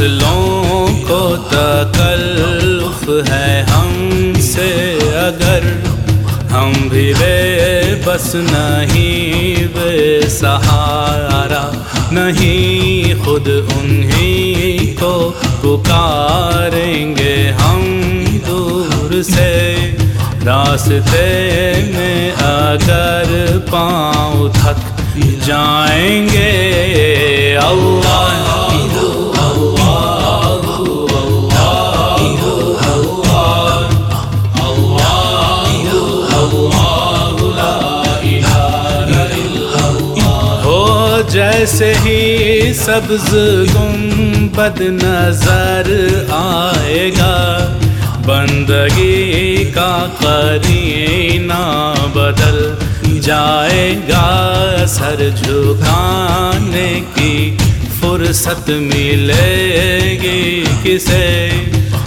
फासलों को तकल्फ है हमसे अगर। हम भी वे बस नहीं वे सहारा नहीं, खुद उन्हीं को पुकारेंगे हम दूर से। रास्ते में अगर पाँव थक जाएँगे जैसे ही सब्ज गुंबद नज़र आएगा, बंदगी का करीना बदल जाएगा। सर झुकाने की फुर्सत मिलेगी किसे?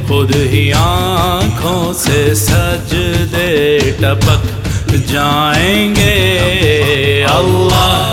खुद ही आँखों से सज दे टपक जाएँगे। अल्लाह